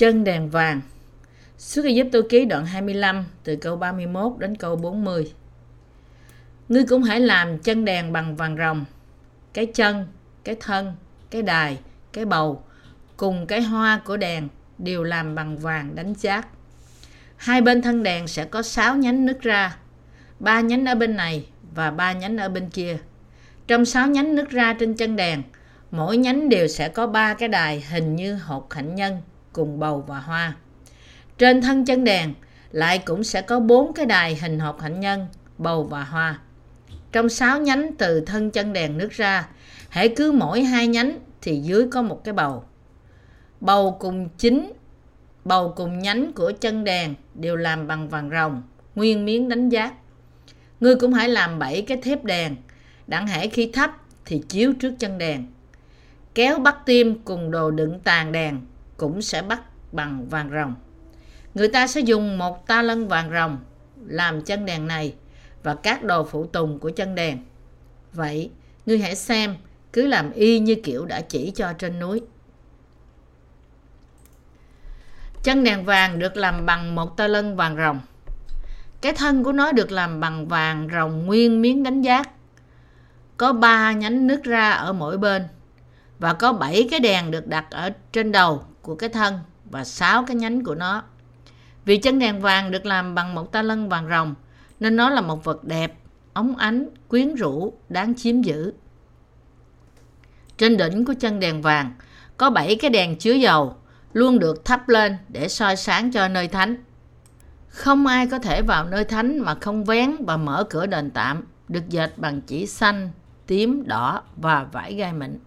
Chân đèn vàng. Xuất Ai Giúp Tô Ký đoạn 25 từ câu 31 đến câu 40 Ngươi cũng hãy làm chân đèn bằng vàng rồng Cái chân, cái thân, cái đài, cái bầu Cùng cái hoa của đèn đều làm bằng vàng đánh chát. Hai bên thân đèn sẽ có 6 nhánh nứt ra ba nhánh ở bên này và ba nhánh ở bên kia. Trong sáu nhánh nứt ra trên chân đèn mỗi nhánh đều sẽ có ba cái đài hình như hột hạnh nhân cùng bầu và hoa. Trên thân chân đèn lại cũng sẽ có bốn cái đài hình hộp hạnh nhân, bầu và hoa. Trong sáu nhánh từ thân chân đèn nước ra, hãy cứ mỗi hai nhánh thì dưới có một cái bầu. Bầu cùng chính, bầu cùng nhánh của chân đèn đều làm bằng vàng rồng, nguyên miếng đánh giác. Ngươi cũng hãy làm bảy cái thép đèn, đặng hãy khi thấp thì chiếu trước chân đèn. Kéo bắt tim cùng đồ đựng tàn đèn cũng sẽ bắt bằng vàng rồng. Người ta sẽ dùng một ta lân vàng rồng làm chân đèn này và các đồ phụ tùng của chân đèn. Vậy, ngươi hãy xem, cứ làm y như kiểu đã chỉ cho trên núi. Chân đèn vàng được làm bằng một ta lân vàng rồng. Cái thân của nó được làm bằng vàng rồng nguyên miếng đánh giác. Có ba nhánh nứt ra ở mỗi bên và có bảy cái đèn được đặt ở trên đầu của cái thân và sáu cái nhánh của nó. Vì chân đèn vàng được làm bằng một ta lân vàng rồng nên nó là một vật đẹp, óng ánh, quyến rũ, đáng chiếm giữ. Trên đỉnh của chân đèn vàng có bảy cái đèn chứa dầu luôn được thắp lên để soi sáng cho nơi thánh. Không ai có thể vào nơi thánh mà không vén và mở cửa đền tạm được dệt bằng chỉ xanh, tím, đỏ và vải gai mịn.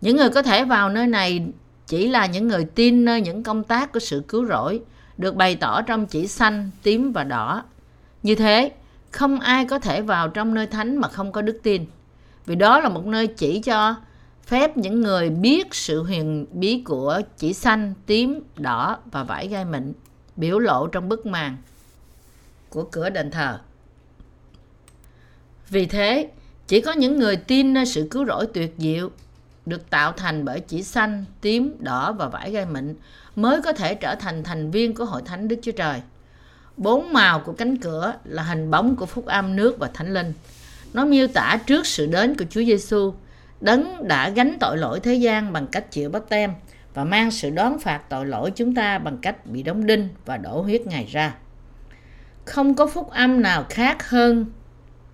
Những người có thể vào nơi này chỉ là những người tin nơi những công tác của sự cứu rỗi được bày tỏ trong chỉ xanh, tím và đỏ. Như thế, không ai có thể vào trong nơi thánh mà không có đức tin. Vì đó là một nơi chỉ cho phép những người biết sự huyền bí của chỉ xanh, tím, đỏ và vải gai mịn biểu lộ trong bức màn của cửa đền thờ. Vì thế, chỉ có những người tin nơi sự cứu rỗi tuyệt diệu được tạo thành bởi chỉ xanh, tím, đỏ và vải gai mịn mới có thể trở thành thành viên của hội thánh Đức Chúa Trời. Bốn màu của cánh cửa là hình bóng của phúc âm nước và thánh linh. Nó miêu tả trước sự đến của Chúa Giêsu, đấng đã gánh tội lỗi thế gian bằng cách chịu bắp tem và mang sự đón phạt tội lỗi chúng ta bằng cách bị đóng đinh và đổ huyết Ngài ra. Không có phúc âm nào khác hơn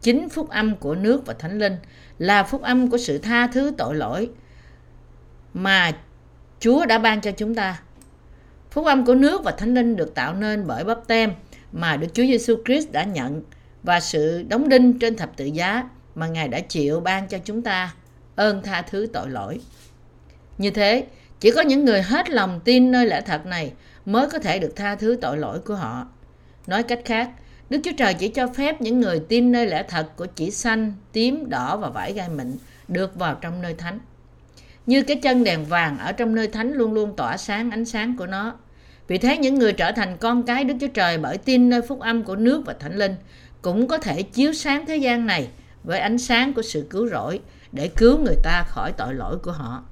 chính phúc âm của nước và thánh linh là phúc âm của sự tha thứ tội lỗi mà Chúa đã ban cho chúng ta. Phúc âm của nước và thánh linh được tạo nên bởi bắp tem mà Đức Chúa Giêsu Christ đã nhận và sự đóng đinh trên thập tự giá mà Ngài đã chịu ban cho chúng ta ơn tha thứ tội lỗi. Như thế, chỉ có những người hết lòng tin nơi lẽ thật này mới có thể được tha thứ tội lỗi của họ. Nói cách khác, Đức Chúa Trời chỉ cho phép những người tin nơi lẽ thật của chỉ xanh, tím, đỏ và vải gai mịn được vào trong nơi thánh. Như cái chân đèn vàng ở trong nơi thánh luôn luôn tỏa sáng ánh sáng của nó. Vì thế những người trở thành con cái Đức Chúa Trời bởi tin nơi phúc âm của nước và thánh linh cũng có thể chiếu sáng thế gian này với ánh sáng của sự cứu rỗi để cứu người ta khỏi tội lỗi của họ.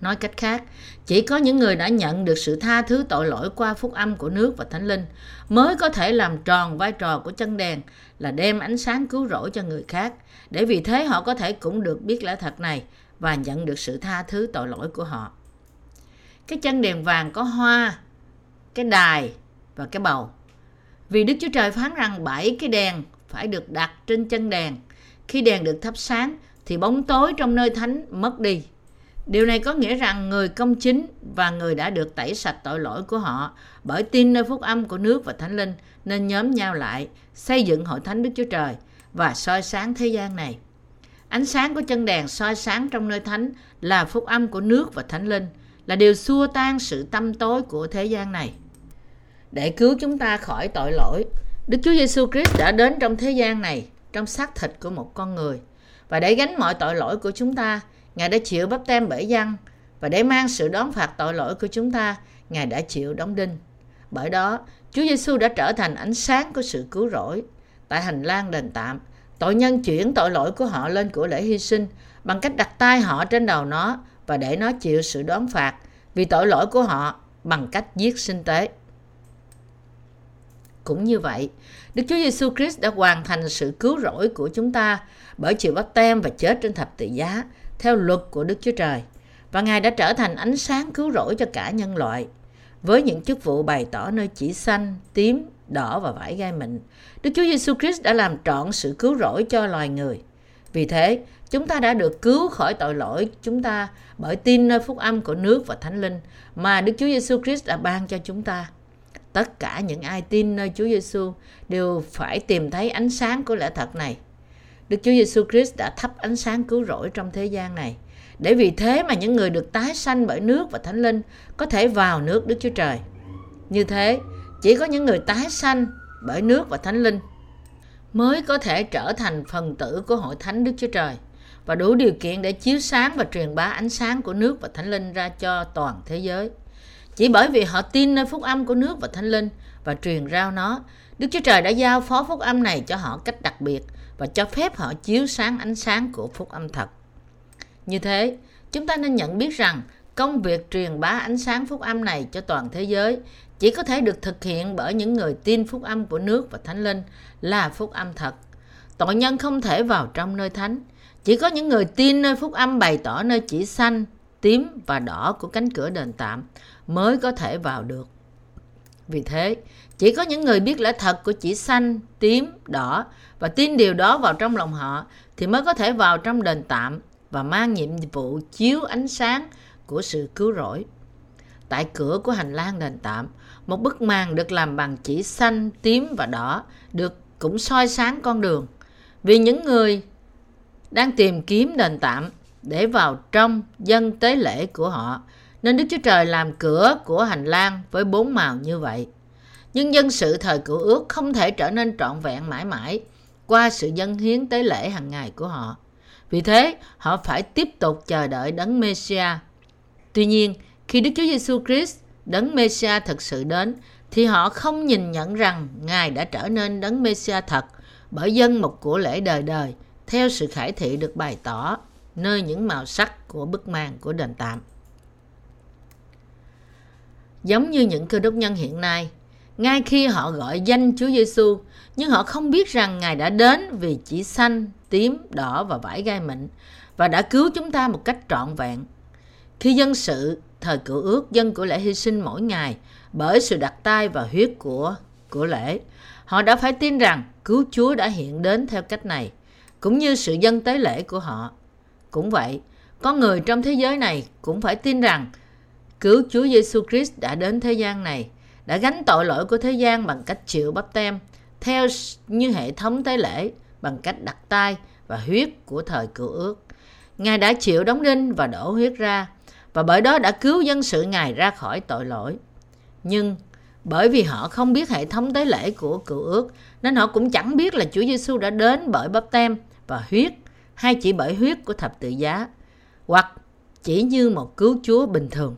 Nói cách khác, chỉ có những người đã nhận được sự tha thứ tội lỗi qua phúc âm của nước và thánh linh mới có thể làm tròn vai trò của chân đèn là đem ánh sáng cứu rỗi cho người khác, để vì thế họ có thể cũng được biết lẽ thật này và nhận được sự tha thứ tội lỗi của họ. Cái chân đèn vàng có hoa, cái đài và cái bầu. Vì Đức Chúa Trời phán rằng bảy cái đèn phải được đặt trên chân đèn. Khi đèn được thắp sáng thì bóng tối trong nơi thánh mất đi. Điều này có nghĩa rằng người công chính và người đã được tẩy sạch tội lỗi của họ bởi tin nơi phúc âm của nước và thánh linh nên nhóm nhau lại xây dựng hội thánh Đức Chúa Trời và soi sáng thế gian này. Ánh sáng của chân đèn soi sáng trong nơi thánh là phúc âm của nước và thánh linh, là điều xua tan sự tâm tối của thế gian này. Để cứu chúng ta khỏi tội lỗi, Đức Chúa Giêsu Christ đã đến trong thế gian này trong xác thịt của một con người và để gánh mọi tội lỗi của chúng ta, Ngài đã chịu bắp tem bởi dân và để mang sự đón phạt tội lỗi của chúng ta, Ngài đã chịu đóng đinh. Bởi đó, Chúa Giêsu đã trở thành ánh sáng của sự cứu rỗi tại hành lang đền tạm Tội nhân chuyển tội lỗi của họ lên của lễ hy sinh bằng cách đặt tay họ trên đầu nó và để nó chịu sự đón phạt vì tội lỗi của họ bằng cách giết sinh tế. Cũng như vậy, Đức Chúa Giêsu Christ đã hoàn thành sự cứu rỗi của chúng ta bởi chịu bắt tem và chết trên thập tự giá theo luật của Đức Chúa Trời. Và Ngài đã trở thành ánh sáng cứu rỗi cho cả nhân loại với những chức vụ bày tỏ nơi chỉ xanh, tím, đỏ và vải gai mịn. Đức Chúa Giêsu Christ đã làm trọn sự cứu rỗi cho loài người. Vì thế, chúng ta đã được cứu khỏi tội lỗi chúng ta bởi tin nơi phúc âm của nước và thánh linh mà Đức Chúa Giêsu Christ đã ban cho chúng ta. Tất cả những ai tin nơi Chúa Giêsu đều phải tìm thấy ánh sáng của lẽ thật này. Đức Chúa Giêsu Christ đã thắp ánh sáng cứu rỗi trong thế gian này. Để vì thế mà những người được tái sanh bởi nước và thánh linh có thể vào nước Đức Chúa Trời. Như thế, chỉ có những người tái sanh bởi nước và thánh linh mới có thể trở thành phần tử của hội thánh Đức Chúa Trời và đủ điều kiện để chiếu sáng và truyền bá ánh sáng của nước và thánh linh ra cho toàn thế giới. Chỉ bởi vì họ tin nơi phúc âm của nước và thánh linh và truyền rao nó, Đức Chúa Trời đã giao phó phúc âm này cho họ cách đặc biệt và cho phép họ chiếu sáng ánh sáng của phúc âm thật. Như thế, chúng ta nên nhận biết rằng công việc truyền bá ánh sáng phúc âm này cho toàn thế giới chỉ có thể được thực hiện bởi những người tin phúc âm của nước và thánh linh là phúc âm thật. Tội nhân không thể vào trong nơi thánh. Chỉ có những người tin nơi phúc âm bày tỏ nơi chỉ xanh, tím và đỏ của cánh cửa đền tạm mới có thể vào được. Vì thế, chỉ có những người biết lẽ thật của chỉ xanh, tím, đỏ và tin điều đó vào trong lòng họ thì mới có thể vào trong đền tạm và mang nhiệm vụ chiếu ánh sáng của sự cứu rỗi. Tại cửa của hành lang đền tạm, một bức màn được làm bằng chỉ xanh, tím và đỏ được cũng soi sáng con đường. Vì những người đang tìm kiếm đền tạm để vào trong dân tế lễ của họ, nên Đức Chúa Trời làm cửa của hành lang với bốn màu như vậy. Nhưng dân sự thời cựu ước không thể trở nên trọn vẹn mãi mãi qua sự dân hiến tế lễ hàng ngày của họ. Vì thế, họ phải tiếp tục chờ đợi đấng Messiah. Tuy nhiên, khi Đức Chúa Giêsu Christ, đấng Messiah thật sự đến, thì họ không nhìn nhận rằng Ngài đã trở nên đấng Messiah thật bởi dân một của lễ đời đời theo sự khải thị được bày tỏ nơi những màu sắc của bức màn của đền tạm. Giống như những cơ đốc nhân hiện nay, ngay khi họ gọi danh Chúa Giêsu, nhưng họ không biết rằng Ngài đã đến vì chỉ xanh, tím, đỏ và vải gai mịn và đã cứu chúng ta một cách trọn vẹn. Khi dân sự thời cựu ước dân của lễ hy sinh mỗi ngày bởi sự đặt tay và huyết của của lễ, họ đã phải tin rằng cứu Chúa đã hiện đến theo cách này, cũng như sự dân tế lễ của họ. Cũng vậy, con người trong thế giới này cũng phải tin rằng cứu Chúa Giêsu Christ đã đến thế gian này, đã gánh tội lỗi của thế gian bằng cách chịu bắp tem, theo như hệ thống tế lễ, bằng cách đặt tay và huyết của thời cựu ước. Ngài đã chịu đóng đinh và đổ huyết ra, và bởi đó đã cứu dân sự Ngài ra khỏi tội lỗi. Nhưng bởi vì họ không biết hệ thống tế lễ của cựu ước, nên họ cũng chẳng biết là Chúa Giêsu đã đến bởi bắp tem và huyết, hay chỉ bởi huyết của thập tự giá, hoặc chỉ như một cứu Chúa bình thường.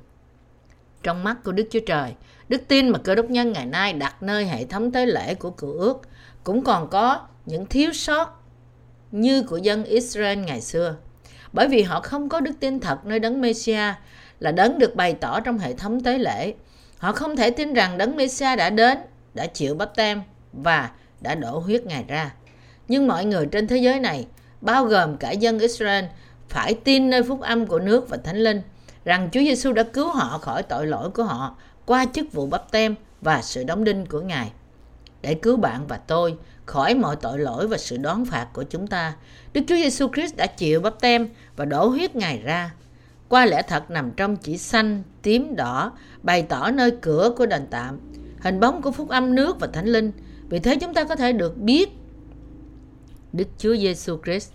Trong mắt của Đức Chúa Trời, đức tin mà cơ đốc nhân ngày nay đặt nơi hệ thống tế lễ của cựu ước cũng còn có những thiếu sót như của dân Israel ngày xưa. Bởi vì họ không có đức tin thật nơi đấng Messiah là đấng được bày tỏ trong hệ thống tế lễ. Họ không thể tin rằng đấng Messiah đã đến, đã chịu bắp tem và đã đổ huyết Ngài ra. Nhưng mọi người trên thế giới này, bao gồm cả dân Israel, phải tin nơi phúc âm của nước và thánh linh rằng Chúa Giêsu đã cứu họ khỏi tội lỗi của họ qua chức vụ bắp tem và sự đóng đinh của Ngài. Để cứu bạn và tôi khỏi mọi tội lỗi và sự đón phạt của chúng ta, Đức Chúa Giêsu Christ đã chịu bắp tem và đổ huyết Ngài ra. Qua lẽ thật nằm trong chỉ xanh, tím, đỏ, bày tỏ nơi cửa của đền tạm, hình bóng của phúc âm nước và thánh linh. Vì thế chúng ta có thể được biết Đức Chúa Giêsu Christ.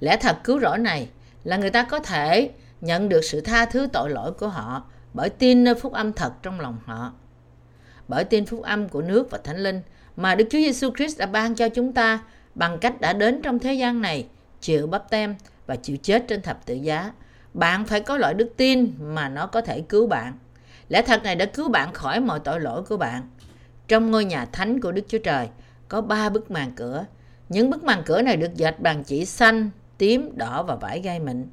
Lẽ thật cứu rỗi này là người ta có thể nhận được sự tha thứ tội lỗi của họ bởi tin nơi phúc âm thật trong lòng họ. Bởi tin phúc âm của nước và thánh linh mà Đức Chúa Giêsu Christ đã ban cho chúng ta bằng cách đã đến trong thế gian này, chịu bắp tem và chịu chết trên thập tự giá. Bạn phải có loại đức tin mà nó có thể cứu bạn. Lẽ thật này đã cứu bạn khỏi mọi tội lỗi của bạn. Trong ngôi nhà thánh của Đức Chúa Trời có ba bức màn cửa. Những bức màn cửa này được dệt bằng chỉ xanh, tím, đỏ và vải gai mịn.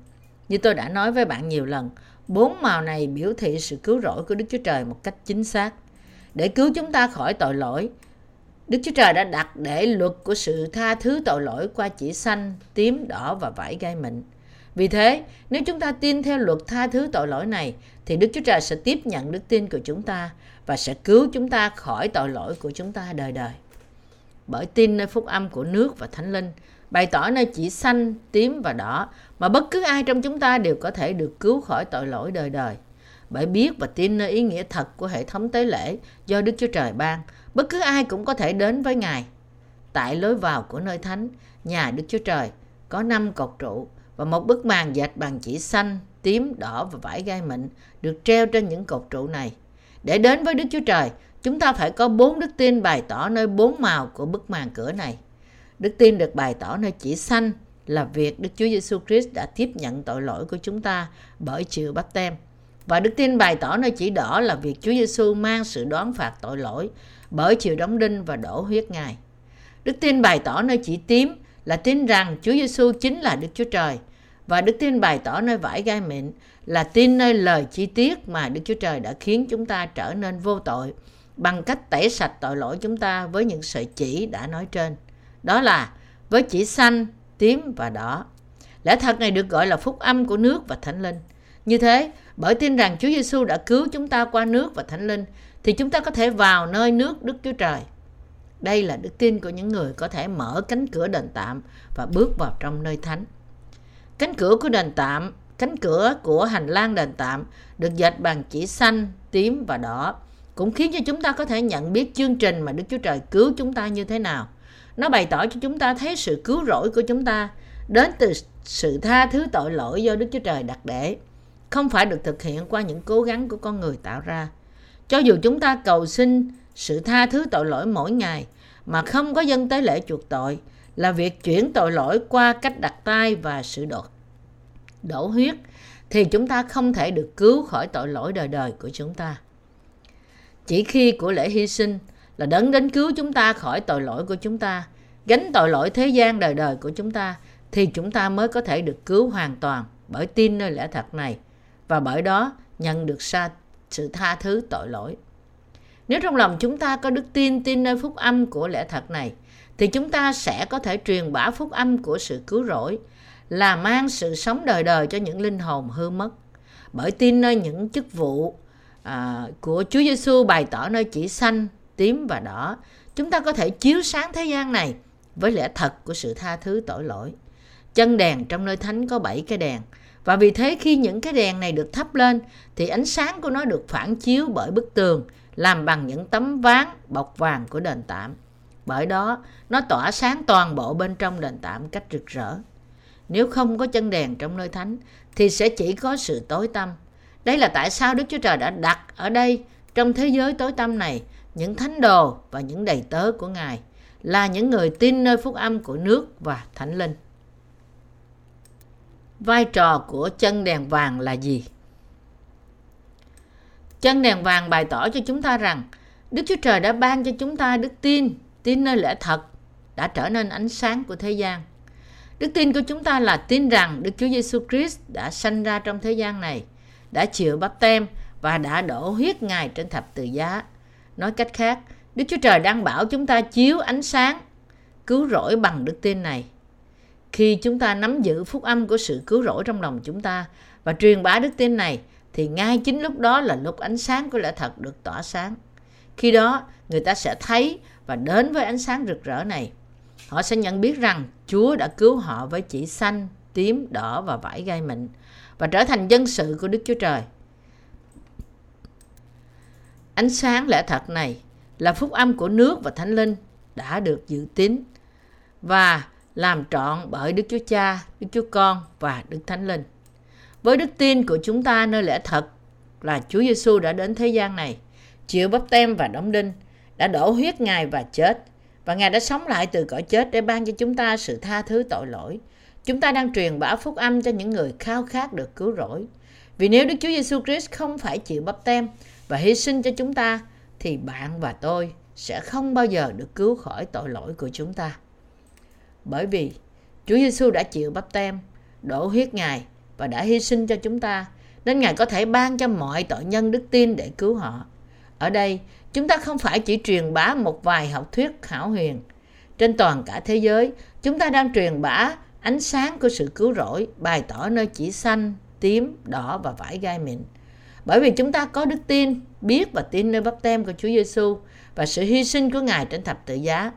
Như tôi đã nói với bạn nhiều lần, Bốn màu này biểu thị sự cứu rỗi của Đức Chúa Trời một cách chính xác. Để cứu chúng ta khỏi tội lỗi, Đức Chúa Trời đã đặt để luật của sự tha thứ tội lỗi qua chỉ xanh, tím, đỏ và vải gai mịn. Vì thế, nếu chúng ta tin theo luật tha thứ tội lỗi này, thì Đức Chúa Trời sẽ tiếp nhận đức tin của chúng ta và sẽ cứu chúng ta khỏi tội lỗi của chúng ta đời đời. Bởi tin nơi phúc âm của nước và thánh linh, bày tỏ nơi chỉ xanh, tím và đỏ mà bất cứ ai trong chúng ta đều có thể được cứu khỏi tội lỗi đời đời. Bởi biết và tin nơi ý nghĩa thật của hệ thống tế lễ do Đức Chúa Trời ban, bất cứ ai cũng có thể đến với Ngài. Tại lối vào của nơi thánh, nhà Đức Chúa Trời, có năm cột trụ và một bức màn dệt bằng chỉ xanh, tím, đỏ và vải gai mịn được treo trên những cột trụ này. Để đến với Đức Chúa Trời, chúng ta phải có bốn đức tin bày tỏ nơi bốn màu của bức màn cửa này. Đức tin được bày tỏ nơi chỉ xanh là việc Đức Chúa Giêsu Christ đã tiếp nhận tội lỗi của chúng ta bởi chịu bắp tem. Và đức tin bày tỏ nơi chỉ đỏ là việc Chúa Giêsu mang sự đoán phạt tội lỗi bởi chịu đóng đinh và đổ huyết Ngài. Đức tin bày tỏ nơi chỉ tím là tin rằng Chúa Giêsu chính là Đức Chúa Trời và đức tin bày tỏ nơi vải gai mịn là tin nơi lời chi tiết mà Đức Chúa Trời đã khiến chúng ta trở nên vô tội bằng cách tẩy sạch tội lỗi chúng ta với những sợi chỉ đã nói trên. Đó là với chỉ xanh, tím và đỏ. Lẽ thật này được gọi là phúc âm của nước và thánh linh. Như thế, bởi tin rằng Chúa Giêsu đã cứu chúng ta qua nước và thánh linh, thì chúng ta có thể vào nơi nước Đức Chúa Trời. Đây là đức tin của những người có thể mở cánh cửa đền tạm và bước vào trong nơi thánh. Cánh cửa của đền tạm, cánh cửa của hành lang đền tạm được dệt bằng chỉ xanh, tím và đỏ cũng khiến cho chúng ta có thể nhận biết chương trình mà Đức Chúa Trời cứu chúng ta như thế nào. Nó bày tỏ cho chúng ta thấy sự cứu rỗi của chúng ta đến từ sự tha thứ tội lỗi do Đức Chúa Trời đặt để, không phải được thực hiện qua những cố gắng của con người tạo ra. Cho dù chúng ta cầu xin sự tha thứ tội lỗi mỗi ngày mà không có dân tế lễ chuộc tội, là việc chuyển tội lỗi qua cách đặt tay và sự đổ, đổ huyết, thì chúng ta không thể được cứu khỏi tội lỗi đời đời của chúng ta. Chỉ khi của lễ hy sinh là đấng đến cứu chúng ta khỏi tội lỗi của chúng ta, gánh tội lỗi thế gian đời đời của chúng ta, thì chúng ta mới có thể được cứu hoàn toàn bởi tin nơi lẽ thật này và bởi đó nhận được sa, sự tha thứ tội lỗi. Nếu trong lòng chúng ta có đức tin tin nơi phúc âm của lẽ thật này, thì chúng ta sẽ có thể truyền bá phúc âm của sự cứu rỗi là mang sự sống đời đời cho những linh hồn hư mất. Bởi tin nơi những chức vụ à, của Chúa Giêsu bày tỏ nơi chỉ xanh, tím và đỏ, chúng ta có thể chiếu sáng thế gian này với lẽ thật của sự tha thứ tội lỗi. Chân đèn trong nơi thánh có bảy cái đèn, và vì thế khi những cái đèn này được thắp lên thì ánh sáng của nó được phản chiếu bởi bức tường làm bằng những tấm ván bọc vàng của đền tạm. Bởi đó, nó tỏa sáng toàn bộ bên trong đền tạm cách rực rỡ. Nếu không có chân đèn trong nơi thánh, thì sẽ chỉ có sự tối tăm. Đây là tại sao Đức Chúa Trời đã đặt ở đây, trong thế giới tối tăm này, những thánh đồ và những đầy tớ của Ngài là những người tin nơi phúc âm của nước và thánh linh. Vai trò của chân đèn vàng là gì? Chân đèn vàng bày tỏ cho chúng ta rằng Đức Chúa Trời đã ban cho chúng ta đức tin, tin nơi lẽ thật đã trở nên ánh sáng của thế gian. Đức tin của chúng ta là tin rằng Đức Chúa Giêsu Christ đã sanh ra trong thế gian này, đã chịu bắp tem và đã đổ huyết Ngài trên thập tự giá. Nói cách khác, Đức Chúa Trời đang bảo chúng ta chiếu ánh sáng, cứu rỗi bằng đức tin này. Khi chúng ta nắm giữ phúc âm của sự cứu rỗi trong lòng chúng ta và truyền bá đức tin này, thì ngay chính lúc đó là lúc ánh sáng của lẽ thật được tỏa sáng. Khi đó, người ta sẽ thấy và đến với ánh sáng rực rỡ này. Họ sẽ nhận biết rằng Chúa đã cứu họ với chỉ xanh, tím, đỏ và vải gai mịn và trở thành dân sự của Đức Chúa Trời. Ánh sáng lẽ thật này là phúc âm của nước và Thánh Linh đã được dự tín và làm trọn bởi Đức Chúa Cha, Đức Chúa Con và Đức Thánh Linh. Với đức tin của chúng ta nơi lẽ thật là Chúa Giêsu đã đến thế gian này, chịu bắp tem và đóng đinh, đã đổ huyết Ngài và chết. Và Ngài đã sống lại từ cõi chết để ban cho chúng ta sự tha thứ tội lỗi. Chúng ta đang truyền bá phúc âm cho những người khao khát được cứu rỗi. Vì nếu Đức Chúa Giêsu Christ không phải chịu bắp tem và hy sinh cho chúng ta, thì bạn và tôi sẽ không bao giờ được cứu khỏi tội lỗi của chúng ta. Bởi vì Chúa Giêsu đã chịu bắp tem, đổ huyết Ngài và đã hy sinh cho chúng ta nên Ngài có thể ban cho mọi tội nhân đức tin để cứu họ. Ở đây, chúng ta không phải chỉ truyền bá một vài học thuyết hảo huyền. Trên toàn cả thế giới, chúng ta đang truyền bá ánh sáng của sự cứu rỗi, bày tỏ nơi chỉ xanh, tím, đỏ và vải gai mịn. Bởi vì chúng ta có đức tin, biết và tin nơi bắp tem của Chúa Giêsu và sự hy sinh của Ngài trên thập tự giá,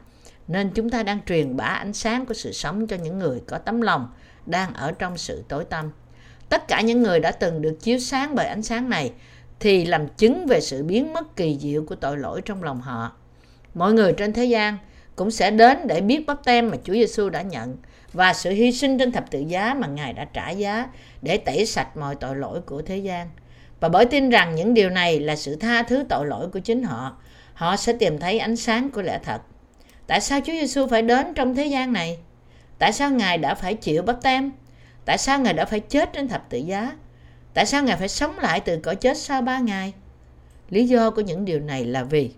nên chúng ta đang truyền bá ánh sáng của sự sống cho những người có tấm lòng đang ở trong sự tối tăm. Tất cả những người đã từng được chiếu sáng bởi ánh sáng này thì làm chứng về sự biến mất kỳ diệu của tội lỗi trong lòng họ. Mọi người trên thế gian cũng sẽ đến để biết bắp tem mà Chúa Giêsu đã nhận và sự hy sinh trên thập tự giá mà Ngài đã trả giá để tẩy sạch mọi tội lỗi của thế gian. Và bởi tin rằng những điều này là sự tha thứ tội lỗi của chính họ, họ sẽ tìm thấy ánh sáng của lẽ thật. Tại sao Chúa Giêsu phải đến trong thế gian này? Tại sao Ngài đã phải chịu bắp tem? Tại sao Ngài đã phải chết trên thập tự giá? Tại sao Ngài phải sống lại từ cõi chết sau ba ngày? Lý do của những điều này là vì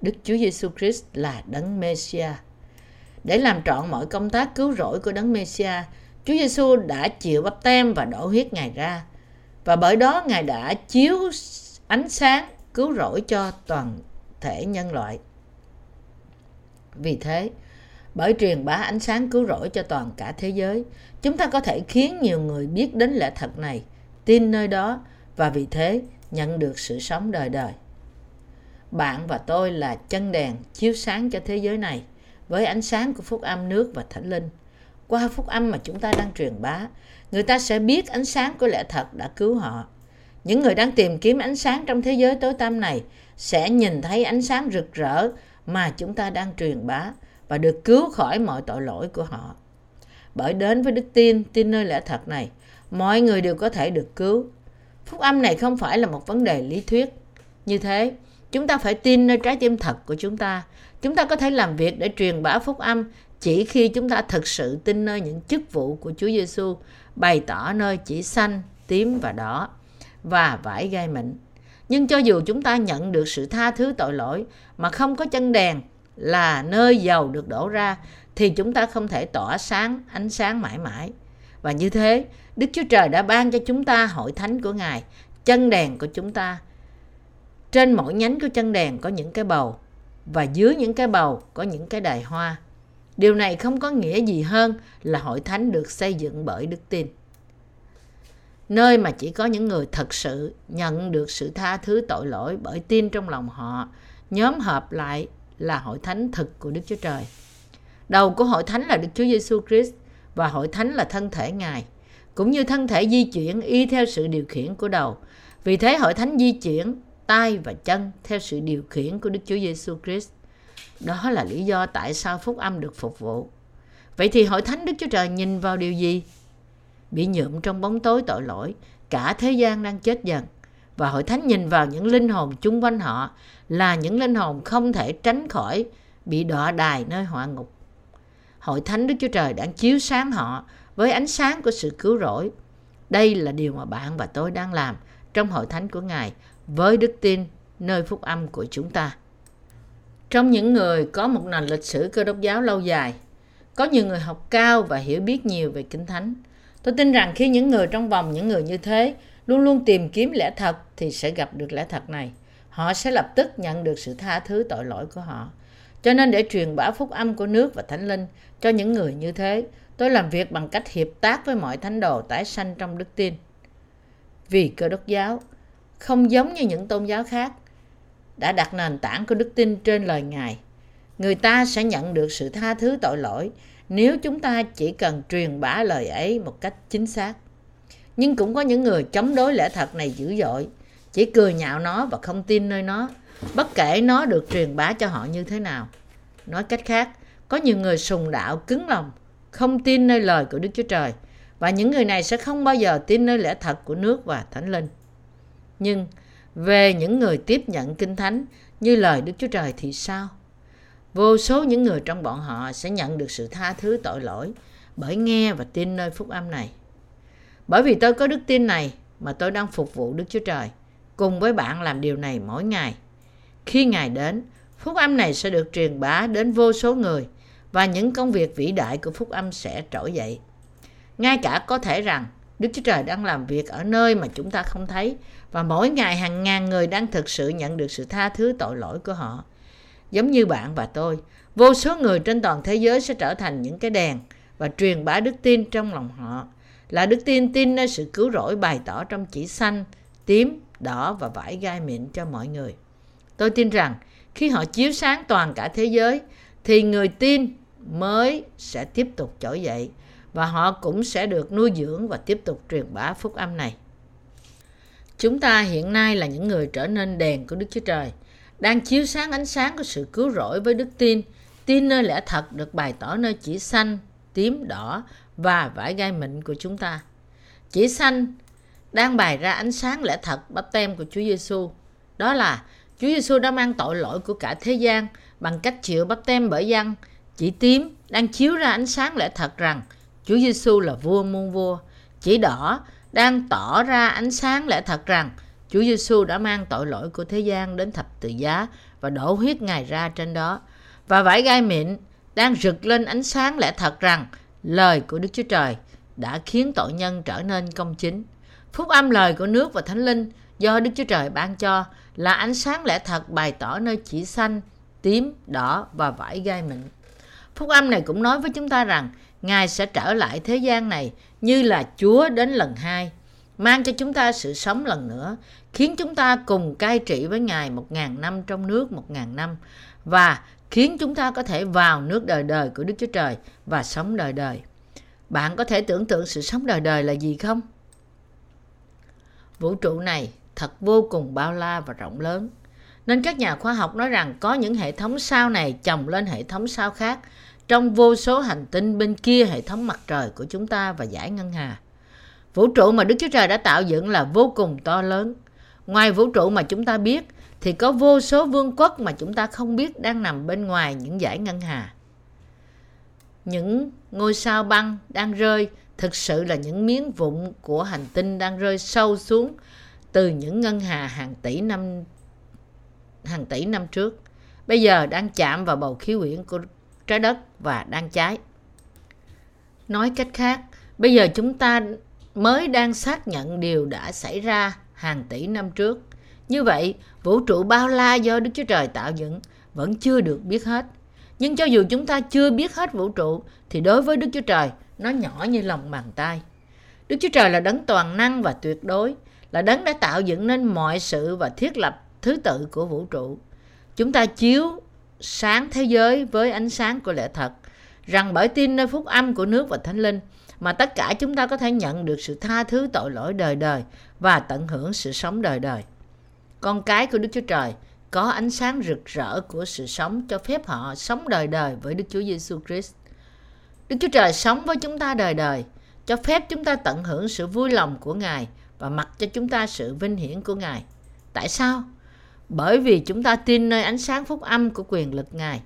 Đức Chúa Giêsu Christ là đấng messiah Để làm trọn mọi công tác cứu rỗi của đấng messiah Chúa Giêsu đã chịu bắp tem và đổ huyết Ngài ra. Và bởi đó Ngài đã chiếu ánh sáng cứu rỗi cho toàn thể nhân loại. Vì thế, bởi truyền bá ánh sáng cứu rỗi cho toàn cả thế giới, chúng ta có thể khiến nhiều người biết đến lẽ thật này, tin nơi đó và vì thế nhận được sự sống đời đời. Bạn và tôi là chân đèn chiếu sáng cho thế giới này với ánh sáng của phúc âm nước và thánh linh. Qua phúc âm mà chúng ta đang truyền bá, người ta sẽ biết ánh sáng của lẽ thật đã cứu họ. Những người đang tìm kiếm ánh sáng trong thế giới tối tăm này sẽ nhìn thấy ánh sáng rực rỡ mà chúng ta đang truyền bá và được cứu khỏi mọi tội lỗi của họ. Bởi đến với đức tin, tin nơi lẽ thật này, mọi người đều có thể được cứu. Phúc âm này không phải là một vấn đề lý thuyết. Như thế, chúng ta phải tin nơi trái tim thật của chúng ta. Chúng ta có thể làm việc để truyền bá phúc âm chỉ khi chúng ta thực sự tin nơi những chức vụ của Chúa Giêsu bày tỏ nơi chỉ xanh, tím và đỏ và vải gai mịn. Nhưng cho dù chúng ta nhận được sự tha thứ tội lỗi mà không có chân đèn là nơi dầu được đổ ra thì chúng ta không thể tỏa sáng ánh sáng mãi mãi. Và như thế, Đức Chúa Trời đã ban cho chúng ta hội thánh của Ngài, chân đèn của chúng ta. Trên mỗi nhánh của chân đèn có những cái bầu và dưới những cái bầu có những cái đài hoa. Điều này không có nghĩa gì hơn là hội thánh được xây dựng bởi đức tin. Nơi mà chỉ có những người thật sự nhận được sự tha thứ tội lỗi bởi tin trong lòng họ, nhóm hợp lại là hội thánh thực của Đức Chúa Trời. Đầu của hội thánh là Đức Chúa Giêsu Christ và hội thánh là thân thể Ngài, cũng như thân thể di chuyển y theo sự điều khiển của đầu. Vì thế hội thánh di chuyển tay và chân theo sự điều khiển của Đức Chúa Giêsu Christ. Đó là lý do tại sao phúc âm được phục vụ. Vậy thì hội thánh Đức Chúa Trời nhìn vào điều gì? Bị nhuộm trong bóng tối tội lỗi, cả thế gian đang chết dần. Và hội thánh nhìn vào những linh hồn chung quanh họ là những linh hồn không thể tránh khỏi bị đọa đài nơi họa ngục. Hội thánh Đức Chúa Trời đang chiếu sáng họ với ánh sáng của sự cứu rỗi. Đây là điều mà bạn và tôi đang làm trong hội thánh của Ngài với đức tin nơi phúc âm của chúng ta. Trong những người có một nền lịch sử cơ đốc giáo lâu dài, có nhiều người học cao và hiểu biết nhiều về Kinh Thánh. Tôi tin rằng khi những người trong vòng những người như thế luôn luôn tìm kiếm lẽ thật thì sẽ gặp được lẽ thật này. Họ sẽ lập tức nhận được sự tha thứ tội lỗi của họ. Cho nên để truyền bá phúc âm của nước và thánh linh cho những người như thế, tôi làm việc bằng cách hiệp tác với mọi thánh đồ tái sanh trong đức tin. Vì cơ đốc giáo không giống như những tôn giáo khác đã đặt nền tảng của đức tin trên lời Ngài. Người ta sẽ nhận được sự tha thứ tội lỗi nếu chúng ta chỉ cần truyền bá lời ấy một cách chính xác. Nhưng cũng có những người chống đối lẽ thật này dữ dội, chỉ cười nhạo nó và không tin nơi nó, bất kể nó được truyền bá cho họ như thế nào. Nói cách khác, có nhiều người sùng đạo cứng lòng, không tin nơi lời của Đức Chúa Trời, và những người này sẽ không bao giờ tin nơi lẽ thật của nước và Thánh Linh. Nhưng về những người tiếp nhận kinh thánh như lời Đức Chúa Trời thì sao? Vô số những người trong bọn họ sẽ nhận được sự tha thứ tội lỗi bởi nghe và tin nơi phúc âm này. Bởi vì tôi có đức tin này mà tôi đang phục vụ Đức Chúa Trời, cùng với bạn làm điều này mỗi ngày. Khi Ngài đến, phúc âm này sẽ được truyền bá đến vô số người và những công việc vĩ đại của phúc âm sẽ trỗi dậy. Ngay cả có thể rằng Đức Chúa Trời đang làm việc ở nơi mà chúng ta không thấy và mỗi ngày hàng ngàn người đang thực sự nhận được sự tha thứ tội lỗi của họ. Giống như bạn và tôi, vô số người trên toàn thế giới sẽ trở thành những cái đèn và truyền bá đức tin trong lòng họ là đức tin tin nơi sự cứu rỗi bày tỏ trong chỉ xanh, tím, đỏ và vải gai mịn cho mọi người. Tôi tin rằng khi họ chiếu sáng toàn cả thế giới thì người tin mới sẽ tiếp tục trỗi dậy và họ cũng sẽ được nuôi dưỡng và tiếp tục truyền bá phúc âm này. Chúng ta hiện nay là những người trở nên đèn của Đức Chúa Trời, đang chiếu sáng ánh sáng của sự cứu rỗi với đức tin, tin nơi lẽ thật được bày tỏ nơi chỉ xanh, tím, đỏ và vải gai mịn của chúng ta. Chỉ xanh đang bày ra ánh sáng lẽ thật bắp tem của Chúa Giêsu. Đó là Chúa Giêsu đã mang tội lỗi của cả thế gian bằng cách chịu bắp tem bởi dân. Chỉ tím đang chiếu ra ánh sáng lẽ thật rằng Chúa Giêsu là vua muôn vua. Chỉ đỏ đang tỏ ra ánh sáng lẽ thật rằng Chúa Giêsu đã mang tội lỗi của thế gian đến thập tự giá và đổ huyết Ngài ra trên đó. Và vải gai mịn đang rực lên ánh sáng lẽ thật rằng lời của Đức Chúa Trời đã khiến tội nhân trở nên công chính. Phúc âm lời của nước và thánh linh do Đức Chúa Trời ban cho là ánh sáng lẽ thật bày tỏ nơi chỉ xanh, tím, đỏ và vải gai mịn. Phúc âm này cũng nói với chúng ta rằng Ngài sẽ trở lại thế gian này như là Chúa đến lần hai, mang cho chúng ta sự sống lần nữa, khiến chúng ta cùng cai trị với Ngài một ngàn năm trong nước một ngàn năm và khiến chúng ta có thể vào nước đời đời của Đức Chúa Trời và sống đời đời. Bạn có thể tưởng tượng sự sống đời đời là gì không? Vũ trụ này thật vô cùng bao la và rộng lớn. Nên các nhà khoa học nói rằng có những hệ thống sao này chồng lên hệ thống sao khác trong vô số hành tinh bên kia hệ thống mặt trời của chúng ta và giải ngân hà. Vũ trụ mà Đức Chúa Trời đã tạo dựng là vô cùng to lớn. Ngoài vũ trụ mà chúng ta biết thì có vô số vương quốc mà chúng ta không biết đang nằm bên ngoài những giải ngân hà. Những ngôi sao băng đang rơi thực sự là những miếng vụn của hành tinh đang rơi sâu xuống từ những ngân hà hàng tỷ năm hàng tỷ năm trước. Bây giờ đang chạm vào bầu khí quyển của trái đất và đang cháy. Nói cách khác, bây giờ chúng ta mới đang xác nhận điều đã xảy ra hàng tỷ năm trước. Như vậy, vũ trụ bao la do Đức Chúa Trời tạo dựng vẫn chưa được biết hết. Nhưng cho dù chúng ta chưa biết hết vũ trụ, thì đối với Đức Chúa Trời, nó nhỏ như lòng bàn tay. Đức Chúa Trời là đấng toàn năng và tuyệt đối, là đấng đã tạo dựng nên mọi sự và thiết lập thứ tự của vũ trụ. Chúng ta chiếu sáng thế giới với ánh sáng của lẽ thật, rằng bởi tin nơi phúc âm của nước và thánh linh mà tất cả chúng ta có thể nhận được sự tha thứ tội lỗi đời đời và tận hưởng sự sống đời đời. Con cái của Đức Chúa Trời có ánh sáng rực rỡ của sự sống cho phép họ sống đời đời với Đức Chúa Giêsu Christ. Đức Chúa Trời sống với chúng ta đời đời, cho phép chúng ta tận hưởng sự vui lòng của Ngài và mặc cho chúng ta sự vinh hiển của Ngài. Tại sao? Bởi vì chúng ta tin nơi ánh sáng phúc âm của quyền lực Ngài.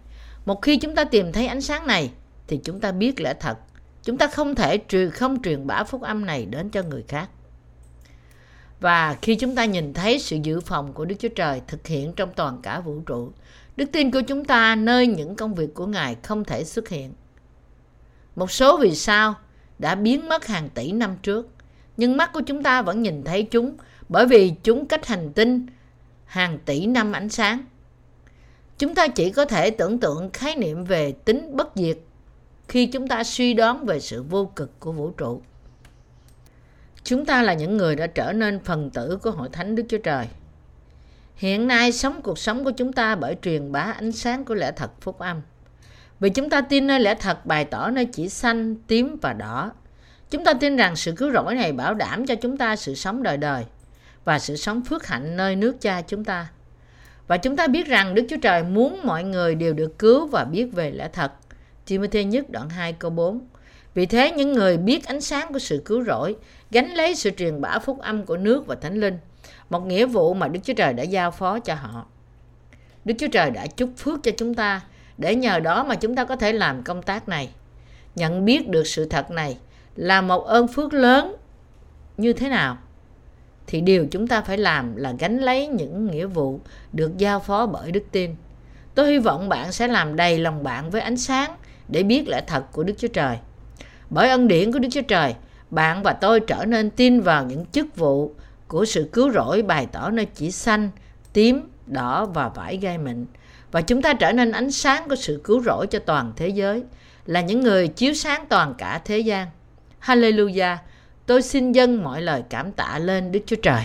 Một khi chúng ta tìm thấy ánh sáng này, thì chúng ta biết lẽ thật. Chúng ta không thể truyền không truyền bá phúc âm này đến cho người khác. Và khi chúng ta nhìn thấy sự dự phòng của Đức Chúa Trời thực hiện trong toàn cả vũ trụ, đức tin của chúng ta nơi những công việc của Ngài không thể xuất hiện. Một số vì sao đã biến mất hàng tỷ năm trước, nhưng mắt của chúng ta vẫn nhìn thấy chúng bởi vì chúng cách hành tinh hàng tỷ năm ánh sáng. Chúng ta chỉ có thể tưởng tượng khái niệm về tính bất diệt khi chúng ta suy đoán về sự vô cực của vũ trụ. Chúng ta là những người đã trở nên phần tử của hội thánh Đức Chúa Trời. Hiện nay sống cuộc sống của chúng ta bởi truyền bá ánh sáng của lẽ thật phúc âm. Vì chúng ta tin nơi lẽ thật bày tỏ nơi chỉ xanh, tím và đỏ. Chúng ta tin rằng sự cứu rỗi này bảo đảm cho chúng ta sự sống đời đời và sự sống phước hạnh nơi nước cha chúng ta. Và chúng ta biết rằng Đức Chúa Trời muốn mọi người đều được cứu và biết về lẽ thật. Timothy nhất đoạn 2 câu 4 Vì thế những người biết ánh sáng của sự cứu rỗi, gánh lấy sự truyền bá phúc âm của nước và thánh linh, một nghĩa vụ mà Đức Chúa Trời đã giao phó cho họ. Đức Chúa Trời đã chúc phước cho chúng ta, để nhờ đó mà chúng ta có thể làm công tác này. Nhận biết được sự thật này là một ơn phước lớn như thế nào? Thì điều chúng ta phải làm là gánh lấy những nghĩa vụ được giao phó bởi đức tin. Tôi hy vọng bạn sẽ làm đầy lòng bạn với ánh sáng để biết lẽ thật của Đức Chúa Trời. Bởi ân điển của Đức Chúa Trời, bạn và tôi trở nên tin vào những chức vụ của sự cứu rỗi bày tỏ nơi chỉ xanh, tím, đỏ và vải gai mịn. Và chúng ta trở nên ánh sáng của sự cứu rỗi cho toàn thế giới, là những người chiếu sáng toàn cả thế gian. Hallelujah! Tôi xin dâng mọi lời cảm tạ lên Đức Chúa Trời.